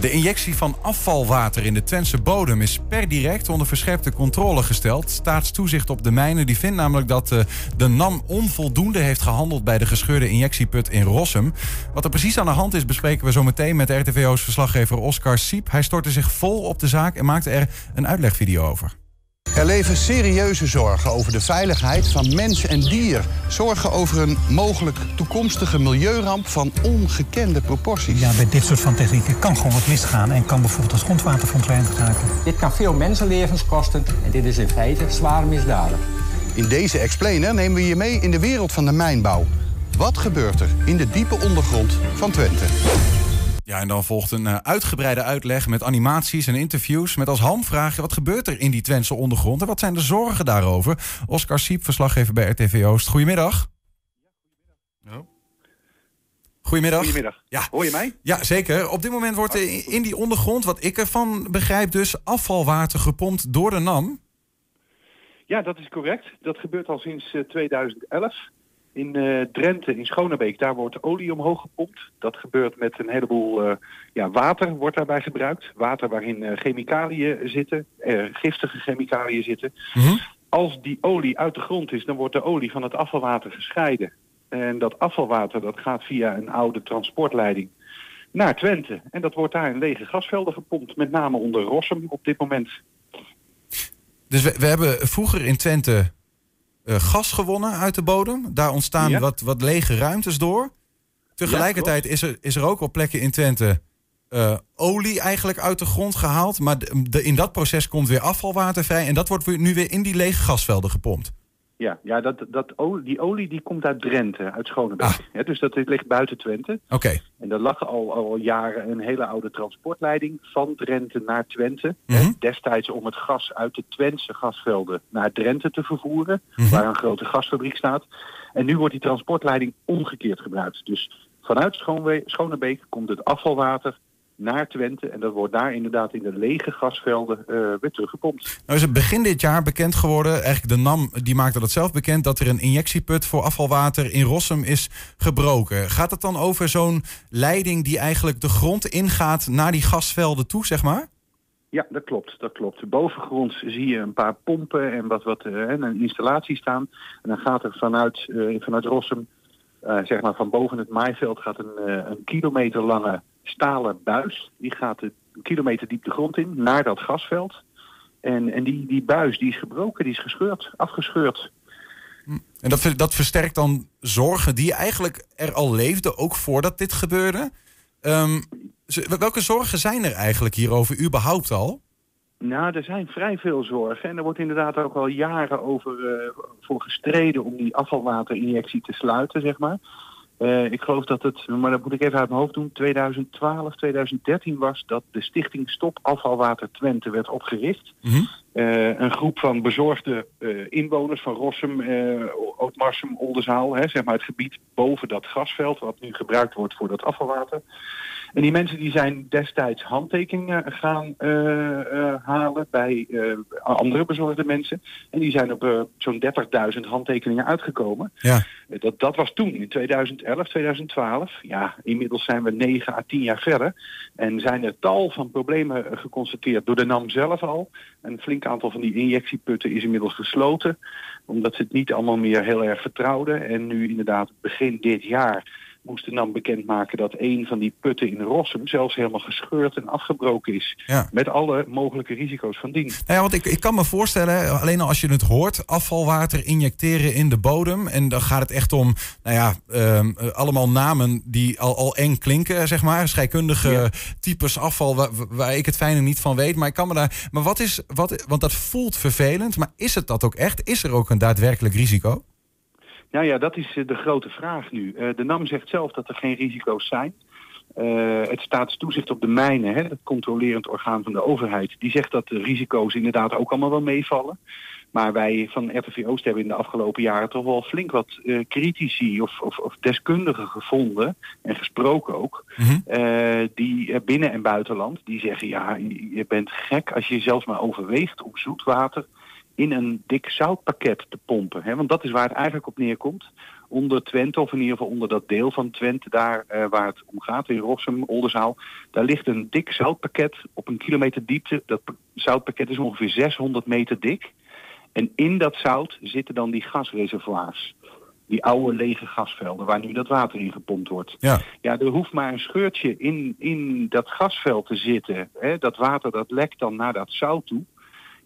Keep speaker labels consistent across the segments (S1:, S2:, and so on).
S1: De injectie van afvalwater in de Twentse bodem is per direct onder verscherpte controle gesteld. Staatstoezicht op de mijnen die vindt namelijk dat eh, de NAM onvoldoende heeft gehandeld bij de gescheurde injectieput in Rossum. Wat er precies aan de hand is bespreken we zo meteen met RTVO's verslaggever Oscar Siep. Hij stortte zich vol op de zaak en maakte er een uitlegvideo over.
S2: Er leven serieuze zorgen over de veiligheid van mens en dier. Zorgen over een mogelijk toekomstige milieuramp van ongekende proporties.
S3: Ja, bij dit soort van technieken kan gewoon wat misgaan en kan bijvoorbeeld het grondwater verontreinigd raken.
S4: Dit kan veel mensenlevens kosten en dit is in feite zwaar misdadig.
S2: In deze explainer nemen we je mee in de wereld van de mijnbouw. Wat gebeurt er in de diepe ondergrond van Twente?
S1: Ja, en dan volgt een uh, uitgebreide uitleg met animaties en interviews. Met als hamvraag, wat gebeurt er in die Twentse ondergrond en wat zijn de zorgen daarover? Oscar Siep, verslaggever bij RTV Oost. Goedemiddag. Goedemiddag.
S5: Goedemiddag.
S1: Ja.
S5: Hoor je mij?
S1: Ja, zeker. Op dit moment wordt er in die ondergrond, wat ik ervan begrijp, dus afvalwater gepompt door de NAM.
S5: Ja, dat is correct. Dat gebeurt al sinds uh, 2011. In uh, Drenthe, in Schonebeek, daar wordt olie omhoog gepompt. Dat gebeurt met een heleboel uh, ja, water wordt daarbij gebruikt. Water waarin uh, chemicaliën zitten, giftige chemicaliën zitten.
S1: Mhm.
S5: Mm -hmm. Als die olie uit de grond is, dan wordt de olie van het afvalwater gescheiden. En dat afvalwater dat gaat via een oude transportleiding naar Twente. En dat wordt daar in lege gasvelden gepompt, met name onder Rossum op dit moment.
S1: Dus we, we hebben vroeger in Twente gas gewonnen uit de bodem. Daar ontstaan ja. wat, wat lege ruimtes door. Tegelijkertijd ja, is, er, is er ook op plekken in Twente uh, olie eigenlijk uit de grond gehaald. Maar de, de, in dat proces komt weer afvalwater vrij. En dat wordt nu weer in die lege gasvelden gepompt.
S5: Ja, ja dat, dat, die olie die komt uit Drenthe, uit Schonebeek. Ah. Ja, dus dat ligt buiten Twente.
S1: Oké. Okay.
S5: En er lag al, al jaren een hele oude transportleiding van Drenthe naar Twente.
S1: Mm -hmm.
S5: Destijds om het gas uit de Twentse gasvelden naar Drenthe te vervoeren.
S1: Mhm.
S5: Mm -hmm. Waar een grote gasfabriek staat. En nu wordt die transportleiding omgekeerd gebruikt. Dus vanuit Schonebeek komt het afvalwater naar Twente. En dat wordt daar inderdaad in de lege gasvelden uh, weer teruggepompt.
S1: Nou is het begin dit jaar bekend geworden, eigenlijk de NAM die maakte dat zelf bekend, dat er een injectieput voor afvalwater in Rossum is gebroken. Gaat het dan over zo'n leiding die eigenlijk de grond ingaat naar die gasvelden toe, zeg maar?
S5: Ja, dat klopt. Dat klopt. Bovengronds zie je een paar pompen en wat, wat uh, een installatie staan. En dan gaat er vanuit, uh, vanuit Rossum, zeg maar van boven het maaiveld, gaat een, een kilometer lange stalen buis. Die gaat een kilometer diep de grond in, naar dat gasveld. En, en die, die buis die is gebroken, die is gescheurd, afgescheurd.
S1: En dat, dat versterkt dan zorgen die eigenlijk er al leefden, ook voordat dit gebeurde. Um, welke zorgen zijn er eigenlijk hierover überhaupt al?
S5: Nou, er zijn vrij veel zorgen. En er wordt inderdaad ook al jaren over uh, voor gestreden om die afvalwaterinjectie te sluiten, zeg maar. Uh, ik geloof dat het, maar dat moet ik even uit mijn hoofd doen, 2012, 2013 was dat de stichting Stop Afvalwater Twente werd opgericht.
S1: Mm -hmm.
S5: uh, een groep van bezorgde uh, inwoners van Rossum, Ootmarsum, Oldenzaal, hè, zeg maar het gebied boven dat gasveld wat nu gebruikt wordt voor dat afvalwater. En die mensen die zijn destijds handtekeningen gaan halen bij andere bezorgde mensen. En die zijn op zo'n 30.000 handtekeningen uitgekomen.
S1: Ja.
S5: dat, dat was toen in 2011, 2012. Ja, inmiddels zijn we 9 à 10 jaar verder. En zijn er tal van problemen geconstateerd door de NAM zelf al. Een flink aantal van die injectieputten is inmiddels gesloten. Omdat ze het niet allemaal meer heel erg vertrouwden. En nu inderdaad begin dit jaar moest de NAM bekendmaken dat een van die putten in Rossum zelfs helemaal gescheurd en afgebroken is.
S1: Ja.
S5: Met alle mogelijke risico's van dien.
S1: Nou ja, want ik, ik kan me voorstellen, alleen al als je het hoort, afvalwater injecteren in de bodem. En dan gaat het echt om, nou ja, um, allemaal namen die al, al eng klinken, zeg maar. Scheikundige ja. types afval waar, waar, ik het fijne niet van weet. Maar ik kan me daar. Maar wat is, wat, want dat voelt vervelend. Maar is het dat ook echt? Is er ook een daadwerkelijk risico?
S5: Nou ja, dat is de grote vraag nu. Uh, de NAM zegt zelf dat er geen risico's zijn. Uh, het staatstoezicht op de mijnen, hè, het controlerend orgaan van de overheid, die zegt dat de risico's inderdaad ook allemaal wel meevallen. Maar wij van RTV Oost hebben in de afgelopen jaren toch wel flink wat uh, critici of, of, of, deskundigen gevonden en gesproken ook.
S1: Mm -hmm.
S5: uh, die binnen- en buitenland, die zeggen ja, je bent gek als je zelfs maar overweegt om zoetwater in een dik zoutpakket te pompen. Hè? Want dat is waar het eigenlijk op neerkomt. onder Twente, of in ieder geval onder dat deel van Twente, daar eh, waar het om gaat, in Rossum, Oldenzaal. Daar ligt een dik zoutpakket op een kilometer diepte. Dat pa- zoutpakket is ongeveer 600 meter dik. En in dat zout zitten dan die gasreservoirs. Die oude lege gasvelden waar nu dat water in gepompt wordt.
S1: Ja.
S5: Ja, er hoeft maar een scheurtje in, in dat gasveld te zitten. Hè? Dat water dat lekt dan naar dat zout toe.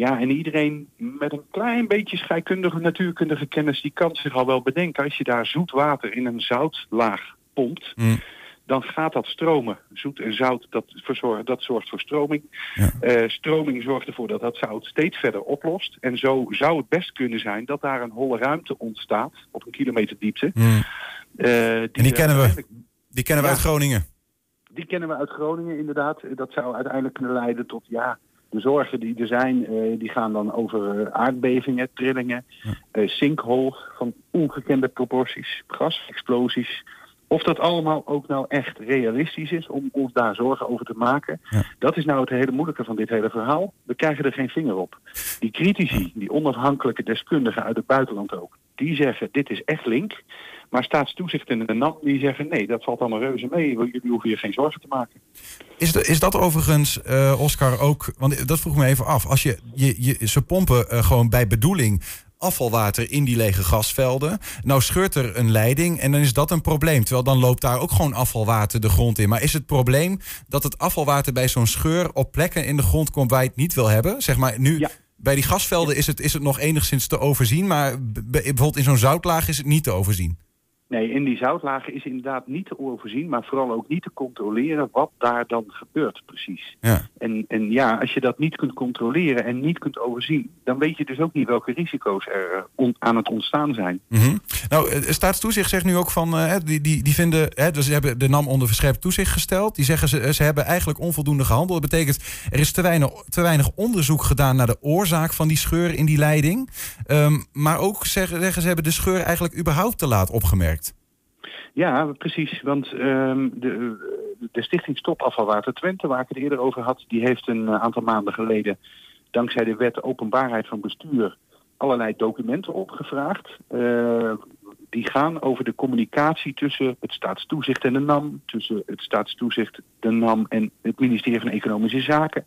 S5: Ja, en iedereen met een klein beetje scheikundige, natuurkundige kennis... die kan zich al wel bedenken... als je daar zoet water in een zoutlaag pompt...
S1: Mm.
S5: dan gaat dat stromen. Zoet en zout, dat, verzorgt, dat zorgt voor stroming.
S1: Ja.
S5: Eh, stroming zorgt ervoor dat dat zout steeds verder oplost. En zo zou het best kunnen zijn dat daar een holle ruimte ontstaat... op een kilometer diepte.
S1: Mm.
S5: eh,
S1: En die kennen we. Die kennen we
S5: Ja.
S1: uit Groningen.
S5: die kennen we uit Groningen inderdaad. Dat zou uiteindelijk kunnen leiden tot ja, de zorgen die er zijn. eh, die gaan dan over eh, aardbevingen, trillingen, eh sinkholes van ongekende proporties, gasexplosies. Of dat allemaal ook nou echt realistisch is om ons daar zorgen over te maken.
S1: Ja.
S5: Dat is nou het hele moeilijke van dit hele verhaal. We krijgen er geen vinger op. Die critici, die onafhankelijke deskundigen uit het buitenland ook, die zeggen dit is echt link. Maar staatstoezicht en de NAM die zeggen nee, dat valt allemaal reuze mee. Jullie hoeven hier geen zorgen te maken.
S1: Is, de, is dat overigens, eh, Oscar, ook... Want dat vroeg me even af. Als je, je, je, ze pompen eh, gewoon bij bedoeling afvalwater in die lege gasvelden. Nou scheurt er een leiding en dan is dat een probleem. Terwijl dan loopt daar ook gewoon afvalwater de grond in. Maar is het probleem dat het afvalwater bij zo'n scheur... op plekken in de grond komt waar je het niet wil hebben? Zeg maar nu...
S5: Ja.
S1: Bij die gasvelden is het, is het nog enigszins te overzien, maar bijvoorbeeld in zo'n zoutlaag is het niet te overzien.
S5: Nee, in die zoutlagen is inderdaad niet te overzien, maar vooral ook niet te controleren wat daar dan gebeurt precies.
S1: Ja.
S5: En, en ja, als je dat niet kunt controleren en niet kunt overzien, dan weet je dus ook niet welke risico's er eh, on- aan het ontstaan zijn.
S1: Mhm. Nou, eh, staatstoezicht zegt nu ook van, eh, die, die, die vinden, hè, dus ze hebben de NAM onder verscherpt toezicht gesteld. Die zeggen ze, ze hebben eigenlijk onvoldoende gehandeld. Dat betekent, er is te weinig, te weinig onderzoek gedaan naar de oorzaak van die scheur in die leiding. Ehm, maar ook zeggen, zeggen ze hebben de scheur eigenlijk überhaupt te laat opgemerkt.
S5: Ja, precies. Want ehm, de, de Stichting Stop Afvalwater Twente, waar ik het eerder over had, die heeft een eh, aantal maanden geleden, dankzij de wet openbaarheid van bestuur, allerlei documenten opgevraagd. Eh, die gaan over de communicatie tussen het staatstoezicht en de NAM, tussen het staatstoezicht, de NAM en het ministerie van Economische Zaken.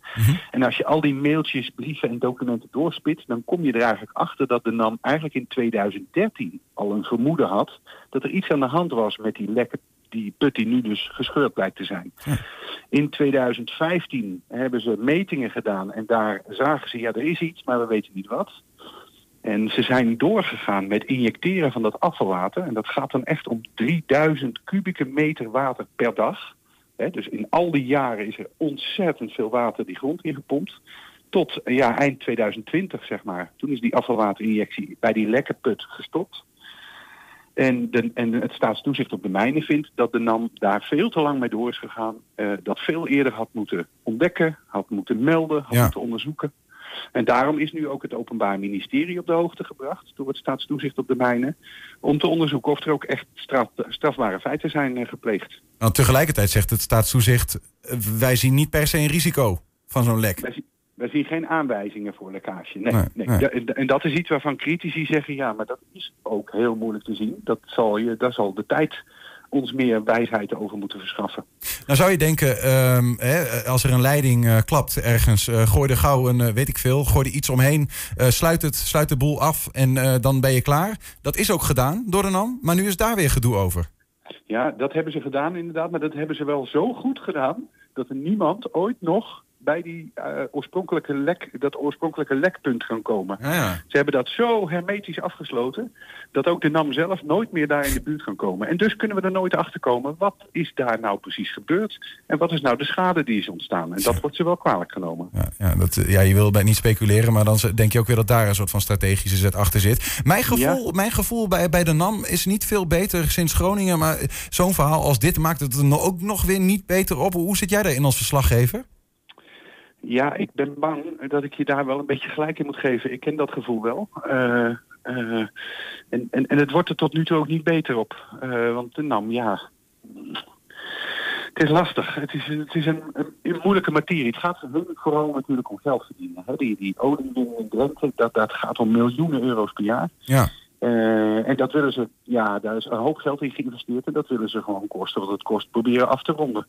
S5: En als je al die mailtjes, brieven en documenten doorspit, dan kom je er eigenlijk achter dat de NAM eigenlijk in 2013 al een vermoeden had dat er iets aan de hand was met die lekke die put die nu dus gescheurd blijkt te zijn. In 2015 hebben ze metingen gedaan en daar zagen ze, ja er is iets, maar we weten niet wat. En ze zijn doorgegaan met injecteren van dat afvalwater. En dat gaat dan echt om 3000 kubieke meter water per dag. Dus in al die jaren is er ontzettend veel water die grond ingepompt. Tot ja, eind 2020, zeg maar. Toen is die afvalwaterinjectie bij die lekke put gestopt. En, de, en het staatstoezicht op de mijnen vindt dat de NAM daar veel te lang mee door is gegaan. eh, dat veel eerder had moeten ontdekken, had moeten melden, had
S1: Ja.
S5: moeten onderzoeken. En daarom is nu ook het Openbaar Ministerie op de hoogte gebracht door het staatstoezicht op de mijnen. Om te onderzoeken of er ook echt straf, strafbare feiten zijn eh, gepleegd.
S1: Nou, tegelijkertijd zegt het staatstoezicht, eh, wij zien niet per se een risico van zo'n lek.
S5: Wij, zien- wij zien geen aanwijzingen voor lekkage. Nee,
S1: Nee,
S5: nee.
S1: nee.
S5: Ja, en- en dat is iets waarvan critici zeggen, ja, maar dat is ook heel moeilijk te zien. Dat zal, je, daar zal de tijd ons meer wijsheid over moeten verschaffen.
S1: Nou zou je denken, ehm, hè, als er een leiding eh, klapt ergens, eh, gooi er gauw een, eh, weet ik veel, gooi er iets omheen, sluit, het, sluit de boel af en dan ben je klaar. Dat is ook gedaan door de NAM, maar nu is daar weer gedoe over.
S5: Ja, dat hebben ze gedaan inderdaad, maar dat hebben ze wel zo goed gedaan dat er niemand ooit nog bij die eh, oorspronkelijke lek, dat oorspronkelijke lekpunt kan komen.
S1: Ja.
S5: Ze hebben dat zo hermetisch afgesloten dat ook de NAM zelf nooit meer daar in de buurt kan komen. En dus kunnen we er nooit achter komen wat is daar nou precies gebeurd en wat is nou de schade die is ontstaan. En dat wordt ze wel kwalijk genomen.
S1: Ja, ja, dat, eh, ja, je wil bij niet speculeren, maar dan denk je ook weer dat daar een soort van strategische zet achter zit. Mijn gevoel, mijn gevoel bij, bij de NAM is niet veel beter sinds Groningen, maar eh, zo'n verhaal als dit maakt het er ook nog weer niet beter op. Hoe zit jij daarin als verslaggever?
S5: Ja, ik ben bang dat ik je daar wel een beetje gelijk in moet geven. Ik ken dat gevoel wel. Eh, eh, en, en, en het wordt er tot nu toe ook niet beter op. Eh, want de NAM, ja... Het is lastig. Het is, het is een, een, moeilijke materie. Het gaat vooral natuurlijk om geld verdienen. Hè? Die, die oliewinning in Drenthe, dat, dat gaat om miljoenen euro's per jaar.
S1: Ja.
S5: En dat willen ze, ja, daar is een hoop geld in geïnvesteerd en dat willen ze gewoon kosten wat het kost proberen af te ronden.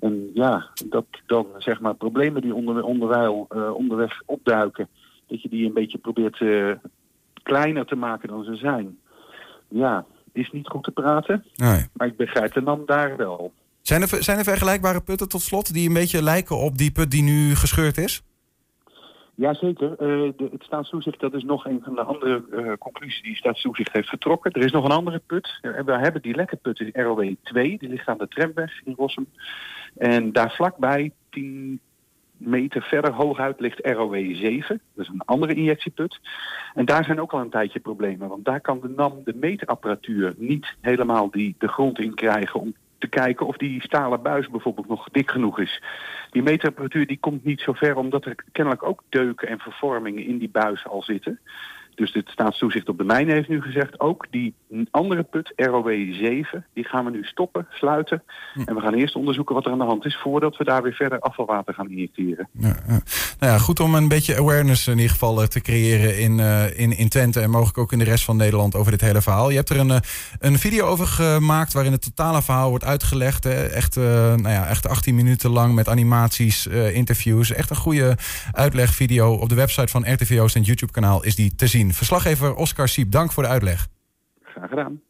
S5: En ja, dat dan zeg maar problemen die onder, onderwijl, uh, onderweg opduiken, dat je die een beetje probeert uh, kleiner te maken dan ze zijn. Ja, is niet goed te praten,
S1: Nee.
S5: maar ik begrijp de nam daar wel.
S1: Zijn er, zijn er vergelijkbare putten tot slot die een beetje lijken op die put die nu gescheurd is?
S5: Jazeker. Uh, het staatstoezicht, dat is nog een van de andere uh, conclusies die staatstoezicht heeft getrokken. Er is nog een andere put. En we hebben die lekke put, is ROW 2. Die ligt aan de tramweg in Rossum. En daar vlakbij, 10 meter verder hooguit, ligt ROW 7. Dat is een andere injectieput. En daar zijn ook al een tijdje problemen. Want daar kan de NAM de meetapparatuur niet helemaal die de grond in krijgen... om te kijken of die stalen buis bijvoorbeeld nog dik genoeg is. Die meetapparatuur die komt niet zo ver omdat er kennelijk ook deuken en vervormingen in die buis al zitten. Dus het staatstoezicht op de mijnen heeft nu gezegd ook die andere put, ROW 7, die gaan we nu stoppen, sluiten. Hm. En we gaan eerst onderzoeken wat er aan de hand is voordat we daar weer verder afvalwater gaan injecteren.
S1: Ja, ja. Nou ja, goed om een beetje awareness in ieder geval te creëren in, uh, in, in Twente en mogelijk ook in de rest van Nederland over dit hele verhaal. Je hebt er een, uh, een video over gemaakt waarin het totale verhaal wordt uitgelegd. Hè? Echt, uh, nou ja, echt 18 minuten lang met animaties, interviews. Echt een goede uitlegvideo. Op de website van RTV Oost en YouTube kanaal is die te zien. Verslaggever Oscar Siep, dank voor de uitleg.
S5: Graag gedaan.